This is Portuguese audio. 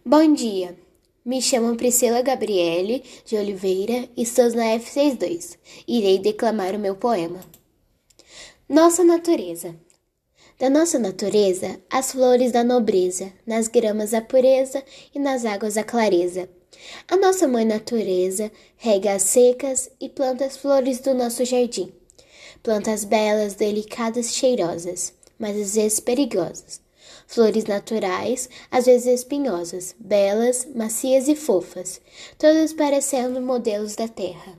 Bom dia, me chamo Priscila Gabriele de Oliveira e estou na F62. Irei declamar o meu poema. Nossa natureza. Da nossa natureza, as flores da nobreza, nas gramas a pureza e nas águas a clareza. A nossa mãe natureza rega as secas e planta as flores do nosso jardim. Plantas belas, delicadas, cheirosas, mas às vezes perigosas flores naturais, às vezes espinhosas, belas, macias e fofas, todas parecendo modelos da terra.